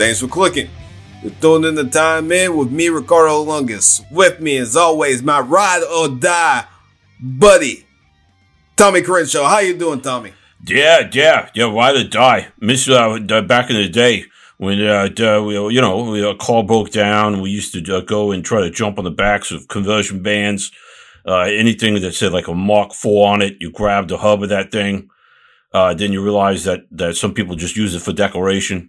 Thanks for clicking. You're throwing in the time in with me, Ricardo Lungus. With me, as always, my ride or die buddy, Tommy Crenshaw. How you doing, Tommy? Yeah, yeah, yeah. Ride or die. Miss uh, back in the day when uh, we, you know, we, a car broke down. We used to uh, go and try to jump on the backs of conversion bands. Uh, anything that said like a Mark IV on it, you grab the hub of that thing. Uh, then you realize that, that some people just use it for decoration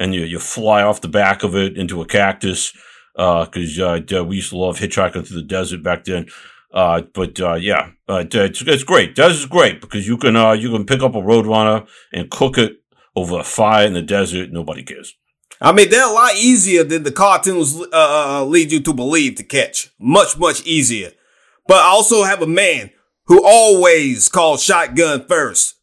and you, you fly off the back of it into a cactus. Uh, cause, uh, we used to love hitchhiking through the desert back then. Uh, but, uh, yeah, uh, it's, it's great. Desert is great because you can, uh, you can pick up a Roadrunner and cook it over a fire in the desert. Nobody cares. I mean, they're a lot easier than the cartoons uh, uh, uh, lead you to believe to catch. Much, much easier. But I also have a man who always calls shotgun first.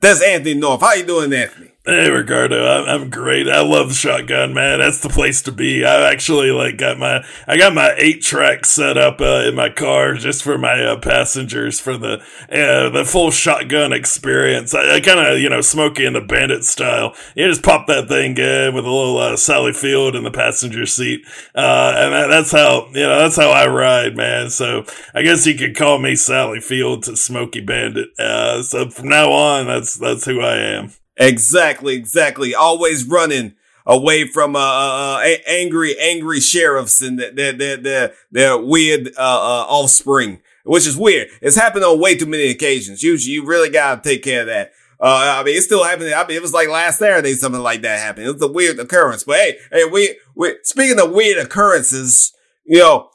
That's Anthony North. How you doing, Anthony? Hey Ricardo, I'm, great. I love shotgun, man. That's the place to be. I actually like got my I got my eight track set up uh, in my car just for my uh, passengers for the uh, the full shotgun experience. I, I kind of you know Smokey and the Bandit style. You just pop that thing in with a little uh, Sally Field in the passenger seat, uh, and that, that's how you know that's how I ride, man. So I guess you could call me Sally Field to Smokey Bandit. Uh, so from now on, that's that's who I am. Exactly, exactly. Always running away from uh, uh, uh angry, angry sheriffs and their their their their weird uh, uh, offspring, which is weird. It's happened on way too many occasions. Usually, you really gotta take care of that. Uh, I mean, it's still happening. I mean, it was like last Saturday something like that happened. It was a weird occurrence. But hey, hey, we we speaking of weird occurrences, you know,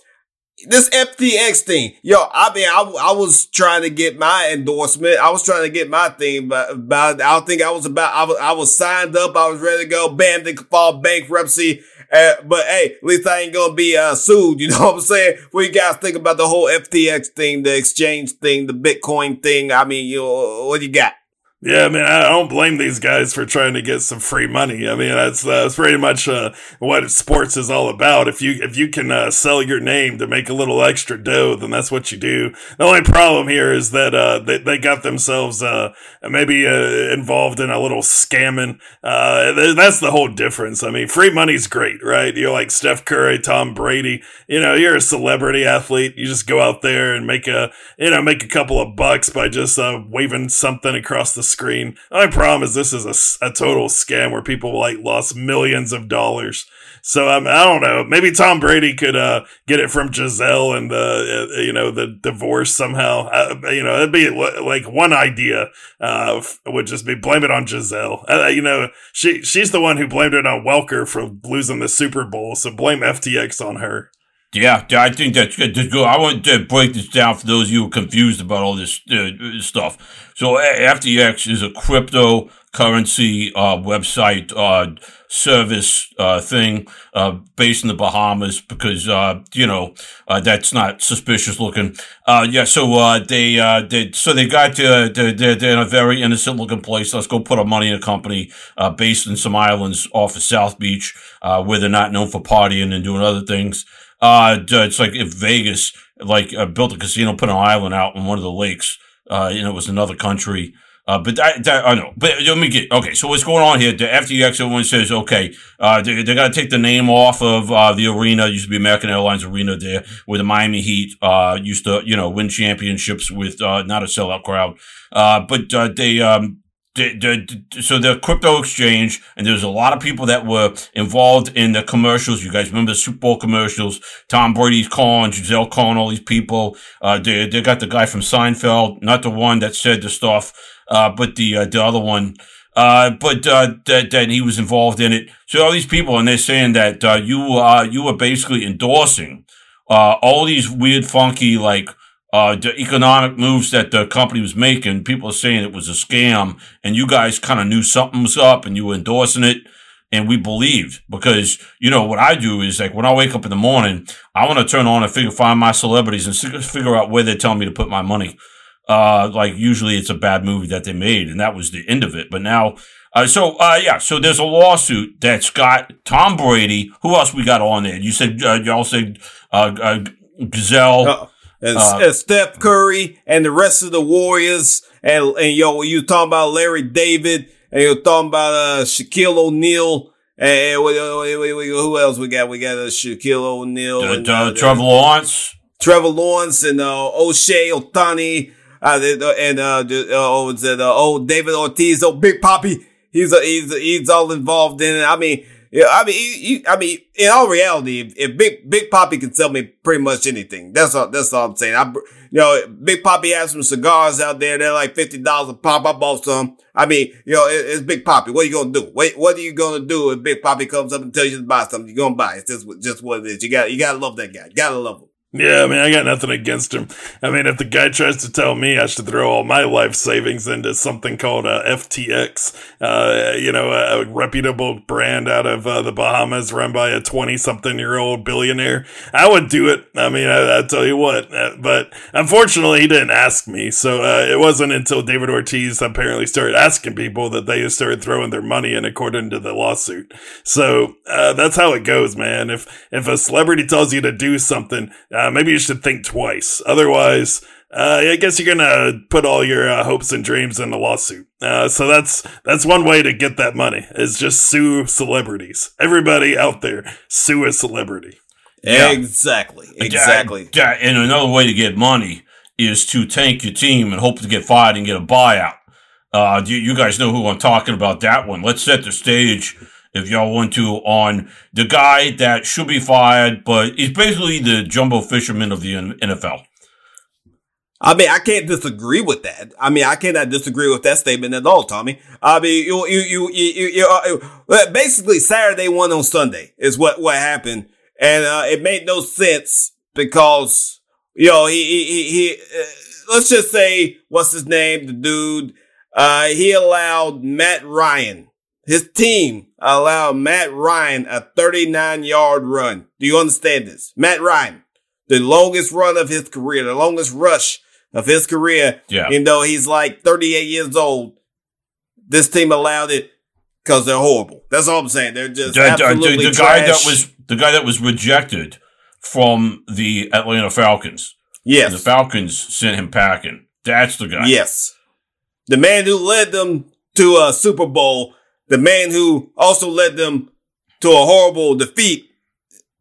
this FTX thing, yo, I mean, I, I was trying to get my endorsement. I was trying to get my thing, but, but I don't think I was about, I was, I was signed up. I was ready to go. Bam, they fall bankruptcy. Uh, but hey, at least I ain't gonna be uh, sued. You know what I'm saying? What you guys think about the whole FTX thing, the exchange thing, the Bitcoin thing? I mean, you what do you got? Yeah, I mean, I don't blame these guys for trying to get some free money. I mean, that's that's pretty much uh, what sports is all about. If you if you can uh, sell your name to make a little extra dough, then that's what you do. The only problem here is that uh, they they got themselves uh, maybe uh, involved in a little scamming. Uh, that's the whole difference. I mean, free money's great, right? You're like Steph Curry, Tom Brady. You know, you're a celebrity athlete. You just go out there and make a you know make a couple of bucks by just waving something across the screen. I promise this is a, a total scam where people like lost millions of dollars. So I don't know. Maybe Tom Brady could uh, get it from Gisele and the uh, you know the divorce somehow. Uh, you know, it'd be like one idea uh, would just be blame it on Gisele. You know, she she's the one who blamed it on Welker for losing the Super Bowl. So blame FTX on her. Yeah, I think that's good. I want to break this down for those of you who are confused about all this uh, stuff. So FTX is a cryptocurrency uh, website uh, service uh, thing uh, based in the Bahamas because uh, you know that's not suspicious looking. yeah, so they they so they got to they're, they're in a very innocent looking place. Let's go put our money in a company based in some islands off of South Beach where they're not known for partying and doing other things. Uh, it's like if Vegas, like, uh, built a casino, put an island out in one of the lakes, uh, and it was another country. Uh, but that, that, I know. But let me get, okay, so what's going on here? The FTX, everyone says, okay, uh, they, they got to take the name off of, uh, the arena. It used to be American Airlines Arena there, where the Miami Heat, uh, used to, you know, win championships with, uh, not a sellout crowd. Uh, but, uh, they, um, the, the, so the crypto exchange, and there's a lot of people that were involved in the commercials. You guys remember the Super Bowl commercials? Tom Brady's calling, Gisele calling all these people. Uh, they, they got the guy from Seinfeld, not the one that said the stuff, uh, but the, uh, the other one. Uh, but, uh, that, that he was involved in it. So all these people, and they're saying that, uh, you, you were basically endorsing, all these weird, funky, like, uh, the economic moves that the company was making, people are saying it was a scam, and you guys kind of knew something was up, and you were endorsing it, and we believed because you know what I do is like when I wake up in the morning, I want to turn on and figure find my celebrities and figure out where they're telling me to put my money. Uh, like usually it's a bad movie that they made, and that was the end of it. But now, uh, so uh, yeah, so there's a lawsuit that's got Tom Brady. Who else we got on there? You said uh, y'all said uh, uh, Gisele and, uh, and Steph Curry and the rest of the Warriors. And, and yo, you talking about Larry David and you're talking about, uh, Shaquille O'Neal And who else we got? We got uh, Shaquille O'Neal Uh, and uh, uh, Trevor Lawrence. Trevor Lawrence and uh, Shohei Ohtani. Uh, and uh, the- uh, oh, uh, old David Ortiz, oh Big Papi? He's uh, he's he's all involved in it. I mean, yeah, I mean, he, he- I mean, in all reality, if, if Big Big Papi can sell me pretty much anything, that's all. That's all I'm saying. I, you know, Big Papi has some cigars out there. They're like fifty dollars a pop. I bought some. I mean, you know, it, it's Big Papi. What are you gonna do? Wait, what are you gonna do if Big Papi comes up and tells you to buy something? You're gonna buy. it. It's just what- just what it is. You got you gotta love that guy. You gotta love him. Yeah, I mean, I got nothing against him. I mean, if the guy tries to tell me I should throw all my life savings into something called uh, FTX, uh, you know, a, a reputable brand out of uh, the Bahamas run by a 20 something year old billionaire, I would do it. I mean, I, I tell you what, uh, but unfortunately, he didn't ask me. So uh, it wasn't until David Ortiz apparently started asking people that they started throwing their money in according to the lawsuit. So uh, that's how it goes, man. If if a celebrity tells you to do something, maybe you should think twice. Otherwise, uh, I guess you're gonna put all your uh, hopes and dreams in a lawsuit. Uh, so that's that's one way to get that money is just sue celebrities. Everybody out there, sue a celebrity. Yeah. Exactly. Exactly. Yeah, and another way to get money is to tank your team and hope to get fired and get a buyout. Uh, you, you guys know who I'm talking about that one. Let's set the stage, if y'all want to, on the guy that should be fired, but he's basically the jumbo fisherman of the NFL. I mean, I can't disagree with that. I mean, I cannot disagree with that statement at all, Tommy. I mean, you, you, you, you, you, you uh, basically Saturday won on Sunday is what, what happened. And, uh, it made no sense because, you know, he, he, he, he uh, let's just say, what's his name? The dude, uh, he allowed Matt Ryan, his team allowed Matt Ryan a 39 yard run. Do you understand this? Matt Ryan, the longest run of his career, the longest rush of his career, Yeah. even though he's like 38 years old, this team allowed it because they're horrible. That's all I'm saying. They're just The, the- the- the guy that was the guy that was rejected from the Atlanta Falcons. yes, The Falcons sent him packing. That's the guy. yes, the man who led them to a Super Bowl, the man who also led them to a horrible defeat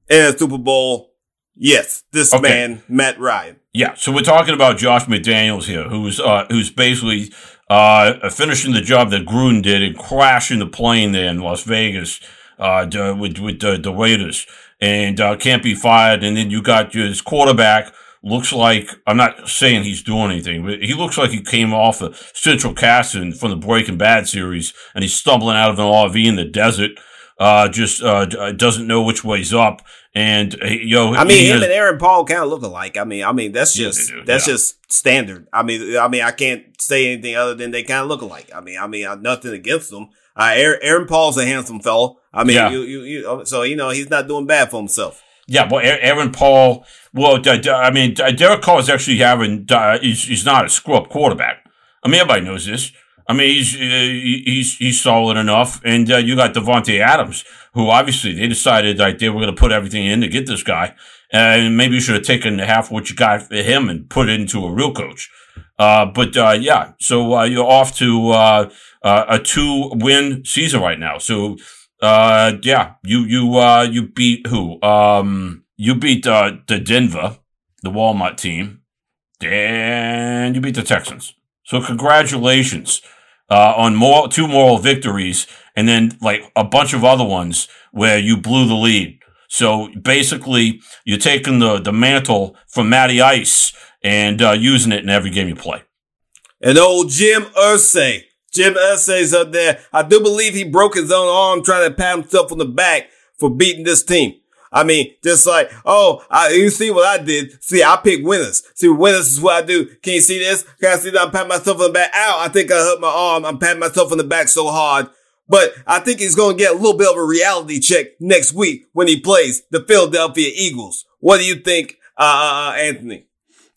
in a Super Bowl. Yes, this Okay. man, Matt Ryan. Yeah, so we're talking about Josh McDaniels here, who's uh, who's basically uh, finishing the job that Gruden did and crashing the plane there in Las Vegas uh, with with the, the Raiders, and uh, can't be fired. And then you got his quarterback. Looks like I'm not saying he's doing anything, but he looks like he came off of Central Casting from the Breaking Bad series, and he's stumbling out of an RV in the desert. Uh, just uh, doesn't know which way's up, and uh, you know, I mean, him has- and Aaron Paul kind of look alike. I mean, I mean that's just do, that's yeah. just standard. I mean, I mean, I can't say anything other than they kind of look alike. I mean, I mean, uh, nothing against them. Uh, Aaron, Aaron Paul's a handsome fellow. I mean, Yeah. you, you, you, so you know he's not doing bad for himself. Yeah, well, Aaron Paul. Well, I mean, Derek Carr is actually having. He's, he's not a screw up quarterback. I mean, everybody knows this. I mean, he's uh, he's he's solid enough, and uh, you got Davante Adams, who obviously they decided like they were going to put everything in to get this guy, and maybe you should have taken half what you got for him and put it into a real coach. Uh, but uh, yeah, so uh, you're off to uh, a two win season right now. So uh, yeah, you you uh, you beat who? Um, you beat uh, the Denver, the Walmart team, and you beat the Texans. So congratulations uh, on more two moral victories, and then like a bunch of other ones where you blew the lead. So basically, you're taking the the mantle from Matty Ice and uh, using it in every game you play. And old Jim Irsay, Jim Irsay's up there. I do believe he broke his own arm trying to pat himself on the back for beating this team. I mean, just like, oh, I, you see what I did? See, I pick winners. See, winners is what I do. Can you see this? Can I see that I'm patting myself on the back? Ow, I think I hurt my arm. I'm patting myself on the back so hard. But I think he's going to get a little bit of a reality check next week when he plays the Philadelphia Eagles. What do you think, uh, uh, Anthony?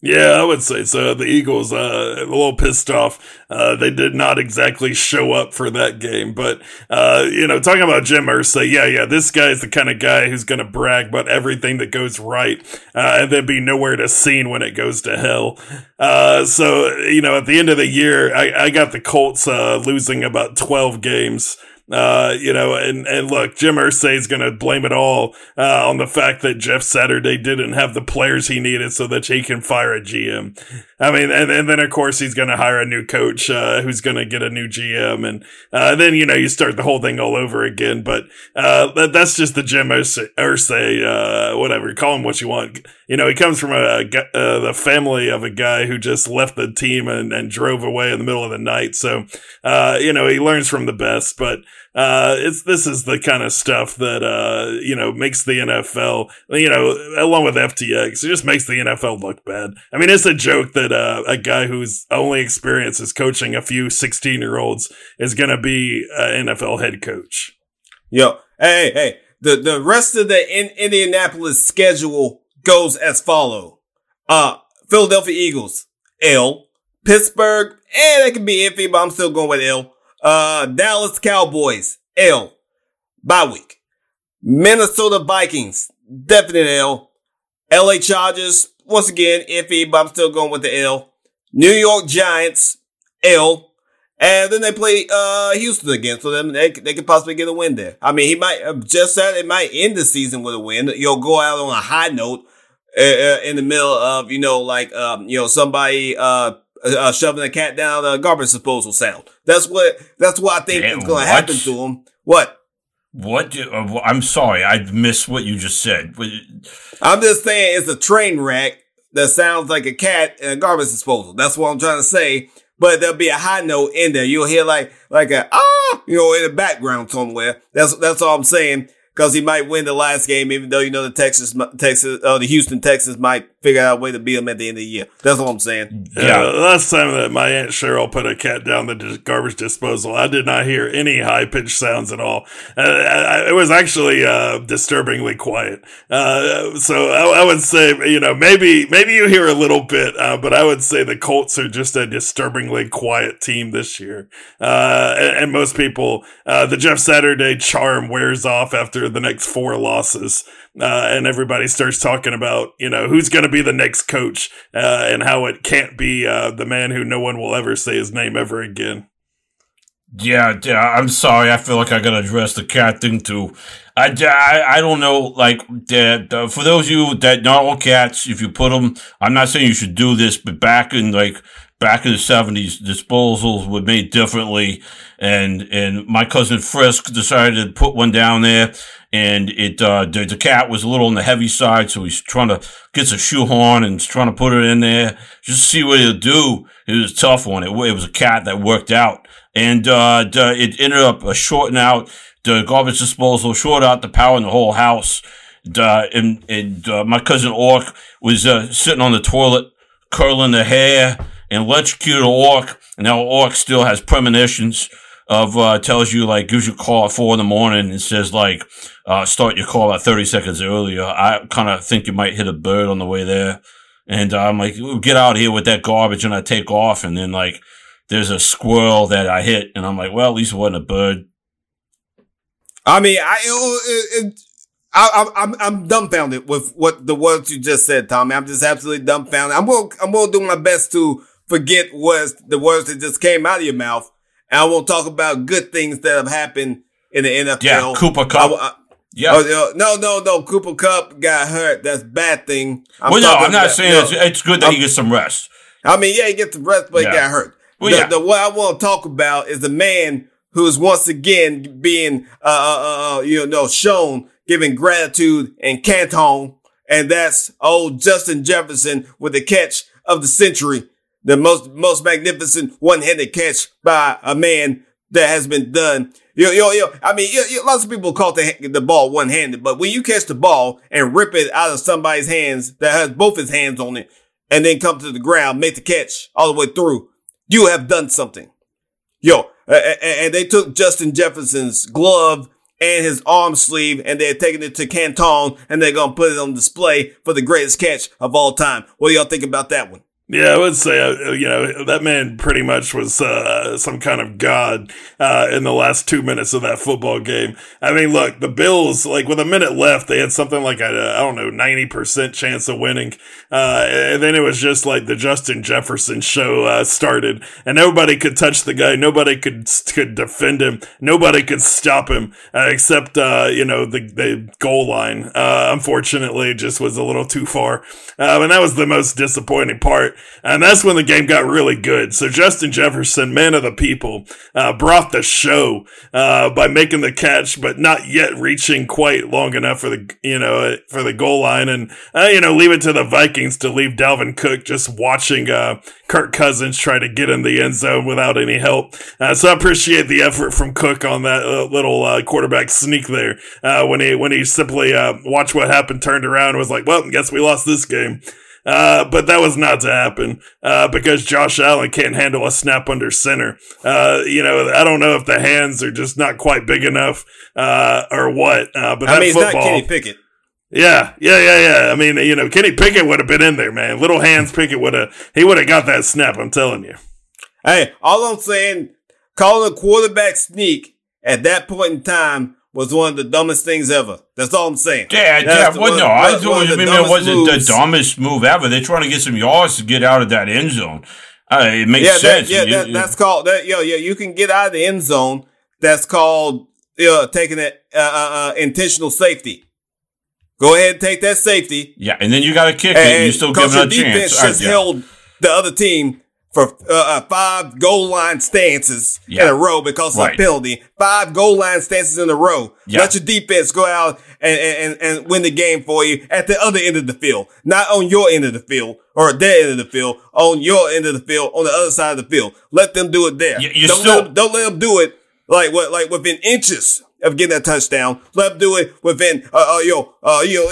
Yeah, I would say so. The Eagles, uh, a little pissed off. Uh, they did not exactly show up for that game, but, uh, you know, talking about Jim Irsay, yeah, yeah, this guy is the kind of guy who's going to brag about everything that goes right, uh, and then be nowhere to seen when it goes to hell. Uh, so, you know, at the end of the year, I, I got the Colts, uh, losing about 12 games. Uh, you know, and, and look, Jim Irsay is going to blame it all, uh, on the fact that Jeff Saturday didn't have the players he needed so that he can fire a GM. I mean, and, and then of course he's going to hire a new coach, uh, who's going to get a new GM. And, uh, then, you know, you start the whole thing all over again. But, uh, that, that's just the Jim Irsay, uh, whatever, call him what you want. You know, he comes from a, uh, the family of a guy who just left the team and, and drove away in the middle of the night. So, uh, you know, he learns from the best, but, uh, it's, this is the kind of stuff that, uh, you know, makes the NFL, you know, along with FTX, it just makes the NFL look bad. I mean, it's a joke that, uh, a guy whose only experience is coaching a few 16 year olds is going to be an NFL head coach. Yo, hey, hey, the, the rest of the in Indianapolis schedule goes as follow. Uh, Philadelphia Eagles, L. Pittsburgh, and it can be iffy, but I'm still going with L. Uh, Dallas Cowboys, L. Bye week. Minnesota Vikings, definite L. LA Chargers, once again, iffy, but I'm still going with the L. New York Giants, L. And then they play, uh, Houston again. So then they, they could possibly get a win there. I mean, he might, uh, just said it might end the season with a win. You'll go out on a high note, uh, uh, in the middle of, you know, like, um, you know, somebody, uh, uh, shoving a cat down a garbage disposal sound. That's what, that's what I think is going to happen to him. What? What? Do, uh, I'm sorry, I missed what you just said. I'm just saying it's a train wreck that sounds like a cat in a garbage disposal. That's what I'm trying to say. But there'll be a high note in there. You'll hear like like a ah, you know, in the background somewhere. That's that's all I'm saying because he might win the last game, even though you know the Texas, Texas, uh, the Houston Texans might figure out a way to beat him at the end of the year. That's what I'm saying. Yeah, yeah. last time that my aunt Cheryl put a cat down the garbage disposal, I did not hear any high pitched sounds at all. Uh, it was actually uh, disturbingly quiet. Uh, so I, I, would say, you know, maybe maybe you hear a little bit, uh, but I would say the Colts are just a disturbingly quiet team this year. Uh, and, and, most people, the Jeff Saturday charm wears off after the next four losses. Uh, and everybody starts talking about, you know, who's going to be the next coach uh, and how it can't be uh, the man who no one will ever say his name ever again. Yeah, I'm sorry. I feel like I got to address the cat thing too. I, I, I don't know, like, that, for those of you that know all cats, if you put them, I'm not saying you should do this, but back in, like, back in the 70s, disposals were made differently. And, and my cousin Frisk decided to put one down there and it, uh, the, the cat was a little on the heavy side. So he's trying to get a shoehorn and trying to put it in there just see what it'll do. It was a tough one. It, it was a cat that worked out and, uh, the, it ended up uh, shorting out the garbage disposal, short out the power in the whole house. Uh, and, and uh, my cousin Ork was uh, sitting on the toilet, curling the hair, and electrocuted Ork. And now Ork still has premonitions of uh, tells you like gives you a call at four in the morning and says like uh, start your call about thirty seconds earlier. I kind of think you might hit a bird on the way there, and uh, I'm like, get out here with that garbage, and I take off, and then like there's a squirrel that I hit, and I'm like, well, at least it wasn't a bird. I mean, I, it, it, I, I'm, I'm dumbfounded with what the words you just said, Tommy. I'm just absolutely dumbfounded. I'm going, I'm to do my best to forget words, the words that just came out of your mouth. And I won't talk about good things that have happened in the NFL. Yeah, Cooper Kupp. I, I, yeah. Oh, no, no, no. Cooper Kupp got hurt. That's bad thing. I'm well, no, I'm not saying no, it's, it's, good that I'm, he gets some rest. I mean, yeah, he gets some rest, but yeah. he got hurt. Well, the, yeah. the, what I want to talk about is the man who's once again being, uh, uh, uh, uh, you know, shown giving gratitude in Canton. And that's old Justin Jefferson with the catch of the century. The most, most magnificent one-handed catch by a man that has been done. Yo, yo, yo. I mean, lots of people call the, the ball one-handed, but when you catch the ball and rip it out of somebody's hands that has both his hands on it and then come to the ground, make the catch all the way through, you have done something. Yo, and they took Justin Jefferson's glove and his arm sleeve and they're taking it to Canton and they're going to put it on display for the greatest catch of all time. What do y'all think about that one? Yeah, I would say, uh, you know, that man pretty much was uh, some kind of god uh, in the last two minutes of that football game. I mean, look, the Bills, like with a minute left, they had something like a, I don't know, 90% chance of winning. Uh, and then it was just like the Justin Jefferson show uh, started, and nobody could touch the guy. Nobody could could defend him. Nobody could stop him uh, except, you know, the, the goal line. unfortunately, just was a little too far. and that was the most disappointing part. And that's when the game got really good. So Justin Jefferson, man of the people, uh, brought the show, uh, by making the catch, but not yet reaching quite long enough for the, you know, for the goal line. And, uh, you know, leave it to the Vikings to leave Dalvin Cook just watching, uh, Kirk Cousins try to get in the end zone without any help. Uh, so I appreciate the effort from Cook on that uh, little, quarterback sneak there, when he, when he simply, watched what happened, turned around was like, well, guess we lost this game. Uh, but that was not to happen uh, because Josh Allen can't handle a snap under center. Uh, you know, I don't know if the hands are just not quite big enough uh, or what. Uh, but I mean, football, not Kenny Pickett. Yeah, yeah, yeah, yeah. I mean, you know, Kenny Pickett would have been in there, man. Little hands Pickett would have. He would have got that snap. I'm telling you. Hey, all I'm saying, calling a quarterback sneak at that point in time was one of the dumbest things ever. That's all I'm saying. Yeah, That's yeah. Well, no, I thought maybe it wasn't moves. the dumbest move ever. They're trying to get some yards to get out of that end zone. Uh, it makes yeah, sense. That, yeah, you, that, that's called that. Yeah, yeah. You can get out of the end zone. That's called uh, taking it uh, uh, uh, intentional safety. Go ahead and take that safety. Yeah, and then you got to kick and, it. You still give it a chance. Just right, held the other team for uh, uh, five goal line stances in a row because right. of a penalty. Five goal line stances in a row. Let your defense go out and, and, and win the game for you at the other end of the field, not on your end of the field or their end of the field, on your end of the field, on the other side of the field. Let them do it there. You, don't, still- let them, don't let them do it like what, like within inches of getting that touchdown. Let them do it within, uh, uh yo, uh, you know,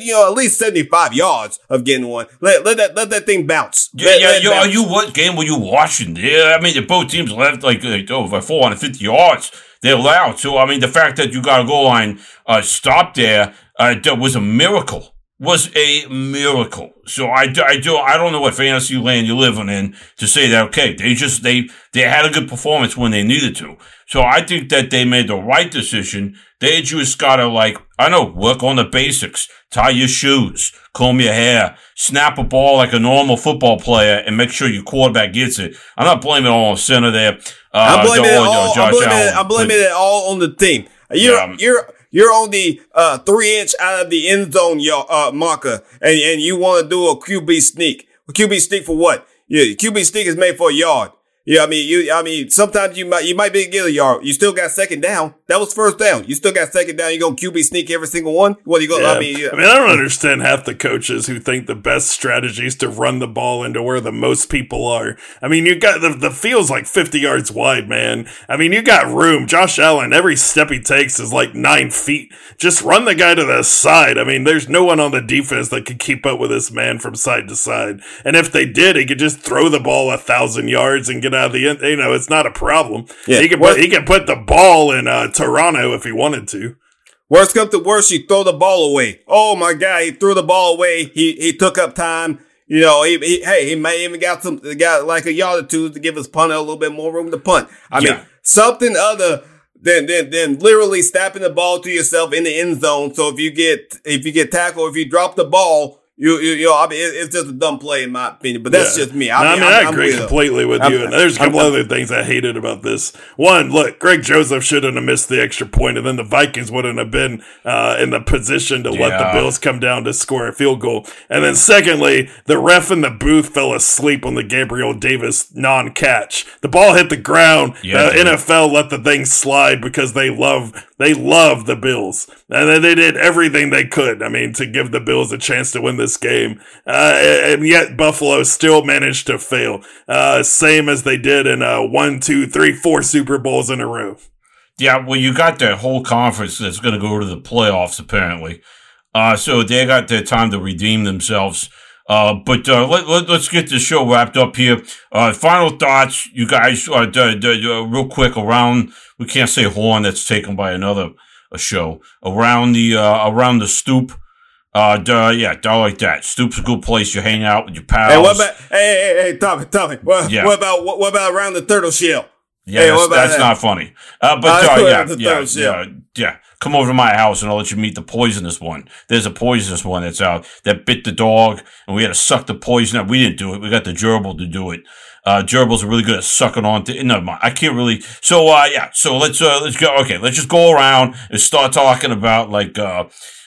you know, at least 75 yards of getting one. Let, let that, let that thing bounce. Yeah, let, yeah, let yo, are you, what game were you watching? Yeah, I mean, the both teams left like, like over 450 yards. They're allowed. So, I mean, the fact that you got a goal line, uh, stop there, uh, that was a miracle was a miracle. So I, I do I don't know what fantasy land you're living in to say that okay they just they they had a good performance when they needed to. So I think that they made the right decision. They just gotta like I know work on the basics, tie your shoes, comb your hair, snap a ball like a normal football player, and make sure your quarterback gets it. I'm not blaming all on center there. Uh, I'm blaming it all. I'm blaming, it, I'm blaming it all on the team. You're yeah, you're you're on the uh, three inch out of the end zone uh, marker, and, and you want to do a QB sneak. A QB sneak for what? Yeah, QB sneak is made for a yard. Yeah, I mean, you, I mean, sometimes you might, you might be a yard. You still got second down. That was first down. You still got second down. You gonna QB sneak every single one. What are you going? Yeah. I mean, yeah. I mean, I don't understand half the coaches who think the best strategy is to run the ball into where the most people are. I mean, you got the the field's like fifty yards wide, man. I mean, you got room. Josh Allen, every step he takes is like nine feet. Just run the guy to the side. I mean, there's no one on the defense that could keep up with this man from side to side. And if they did, he could just throw the ball a thousand yards and get out of the end. You know, it's not a problem. Yeah. He could put, he could put the ball in uh, Toronto if he wanted to. Worst come to worst, you throw the ball away. Oh my God, he threw the ball away. He he took up time. You know, he, he hey, he may even got some got like a yard or two to give his punter a little bit more room to punt. I yeah. mean, something other than than than literally snapping the ball to yourself in the end zone. So if you get if you get tackled, if you drop the ball, you, you, you know, I mean, it, it's just a dumb play in my opinion, but that's yeah. just me. I no, mean, I, mean, I agree completely with you. and there's a couple other things I hated about this. One, look, Greg Joseph shouldn't have missed the extra point, and then the Vikings wouldn't have been uh, in the position to yeah. let the Bills come down to score a field goal. And then secondly, the ref in the booth fell asleep on the Gabriel Davis non-catch. The ball hit the ground. Yeah, the NFL let the thing slide because they love they love the Bills, and they did everything they could. I mean, to give the Bills a chance to win this game, uh, and yet Buffalo still managed to fail, uh, same as they did in uh, one, two, three, four Super Bowls in a row. Yeah, well, you got the whole conference that's going to go to the playoffs, apparently. Uh, so they got their time to redeem themselves. Uh, but uh, let, let, us get the show wrapped up here. Uh, final thoughts, you guys, uh, d- d- real quick around we can't say horn that's taken by another a show around the uh, around the stoop. Uh, duh, yeah, I like that. Stoop's a good place. You hang out with your pals. Hey, what about? Hey, hey, hey, Tommy, Tommy. What, yeah. what about what, what about around the turtle shell? Yeah, hey, that's, that's that? not funny. Uh, but uh, yeah, yeah, yeah, yeah. Come over to my house and I'll let you meet the poisonous one. There's a poisonous one that's out that bit the dog, and we had to suck the poison out. We didn't do it. We got the gerbil to do it. Uh, gerbils are really good at sucking on. To, mind. I can't really. So, uh, yeah. So let's uh, let's go. Okay, let's just go around and start talking about like uh,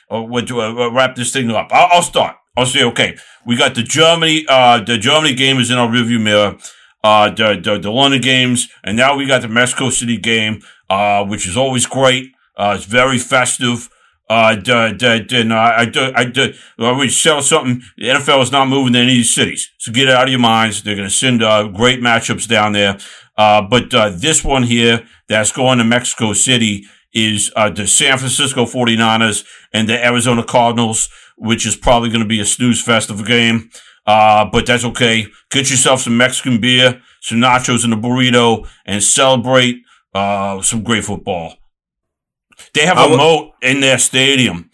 uh what to uh, wrap this thing up. I'll, I'll start. I'll say okay. We got the Germany. Uh, the Germany game is in our review mirror uh, the, the, the London games, and now we got the Mexico City game, uh, which is always great. Uh, it's very festive. I, I, I, I, I would sell something. The NFL is not moving to any of these cities. So get it out of your minds. They're going to send, uh, great matchups down there. Uh, but, uh, this one here that's going to Mexico City is, uh, the San Francisco 49ers and the Arizona Cardinals, which is probably going to be a snooze fest of a game. Uh, but that's okay. Get yourself some Mexican beer, some nachos and a burrito, and celebrate uh, some great football. They have a moat in their stadium.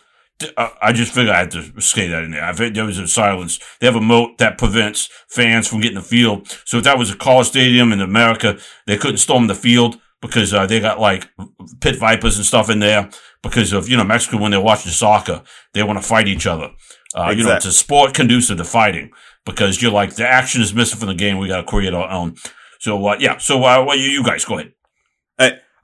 Uh, I just figured I had to say that in there. I've, there was a silence. They have a moat that prevents fans from getting the field. So if that was a college stadium in America, they couldn't storm the field because uh, they got like pit vipers and stuff in there because of you know Mexico when they're watching soccer, they want to fight each other. Uh, exactly. You know, it's a sport conducive to fighting because you're like the action is missing from the game. We got to create our own. So uh, yeah. So uh, well, you, you guys go ahead.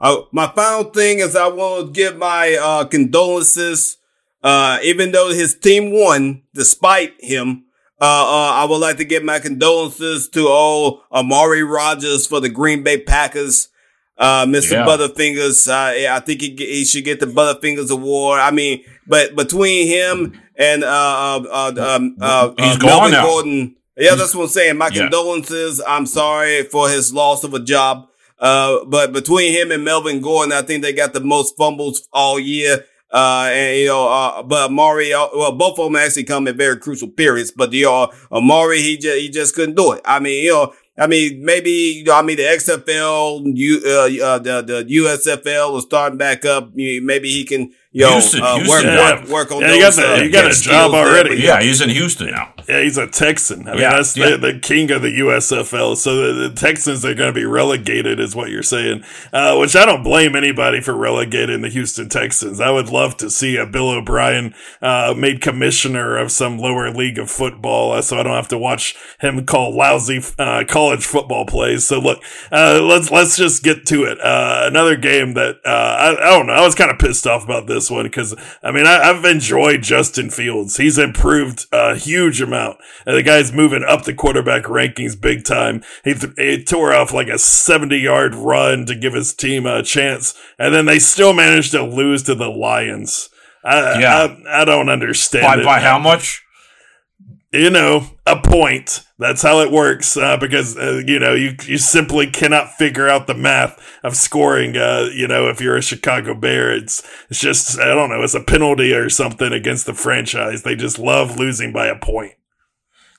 Hey, uh, my final thing is I want to give my uh, condolences. Uh, even though his team won, despite him, uh, uh, I would like to give my condolences to old Amari Rodgers for the Green Bay Packers. Uh, Mr. Yeah. Butterfingers, uh, I think he, he should get the Butterfingers Award. I mean, but between him and uh, uh, uh, um, he's gone. Gordon. Yeah, that's what I'm saying. My yeah. condolences. I'm sorry for his loss of a job. Uh, but between him and Melvin Gordon, I think they got the most fumbles all year. Uh, and you know, uh, but Amari, uh, well, both of them actually come at very crucial periods. But you know, Amari, he just he just couldn't do it. I mean, you know, I mean, maybe you know, I mean the XFL, you uh, uh, the the USFL is starting back up. Maybe he can Yo, Houston, uh, Houston, work, yeah. work, work on yeah, those, you got, the, uh, you got a job already. Yeah, he's in Houston now. Yeah, he's a Texan. I mean, yeah, that's yeah. The, the, king of the USFL. So the, the Texans are going to be relegated, is what you're saying. Uh, which I don't blame anybody for relegating the Houston Texans. I would love to see a Bill O'Brien uh, made commissioner of some lower league of football, uh, so I don't have to watch him call lousy uh, college football plays. So look, uh, let's let's just get to it. another game that I, I don't know. I was kind of pissed off about this this one because I mean I, have enjoyed Justin Fields. He's improved a huge amount. And the guy's moving up the quarterback rankings big time. He, th- he tore off like a seventy yard run to give his team a chance, and then they still managed to lose to the Lions. I, yeah. I, I don't understand. By, by how much? You know, a point. That's how it works. Uh, because, uh, you know, you, you simply cannot figure out the math of scoring. Uh, you know, if you're a Chicago Bear, it's, it's just, I don't know, it's a penalty or something against the franchise. They just love losing by a point.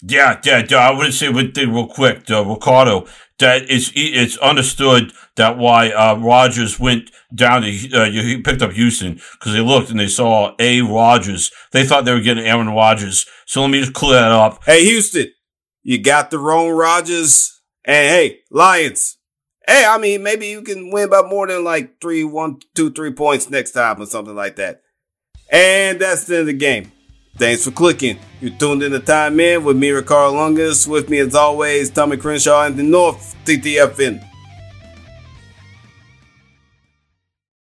Yeah, yeah. I would say one thing real quick, uh, Ricardo, that it's, it's understood that why, uh, Rodgers went down to, uh, he picked up Houston because they looked and they saw A. Rodgers. They thought they were getting Aaron Rodgers. So let me just clear that up. Hey, Houston, you got the wrong Rodgers. And hey, Lions. Hey, I mean, maybe you can win by more than like three, one, two, three points next time or something like that. And that's the end of the game. Thanks for clicking. You tuned in to Time In with me, Ricardo Lungus. With me, as always, Tommy Crenshaw and the North TTFN.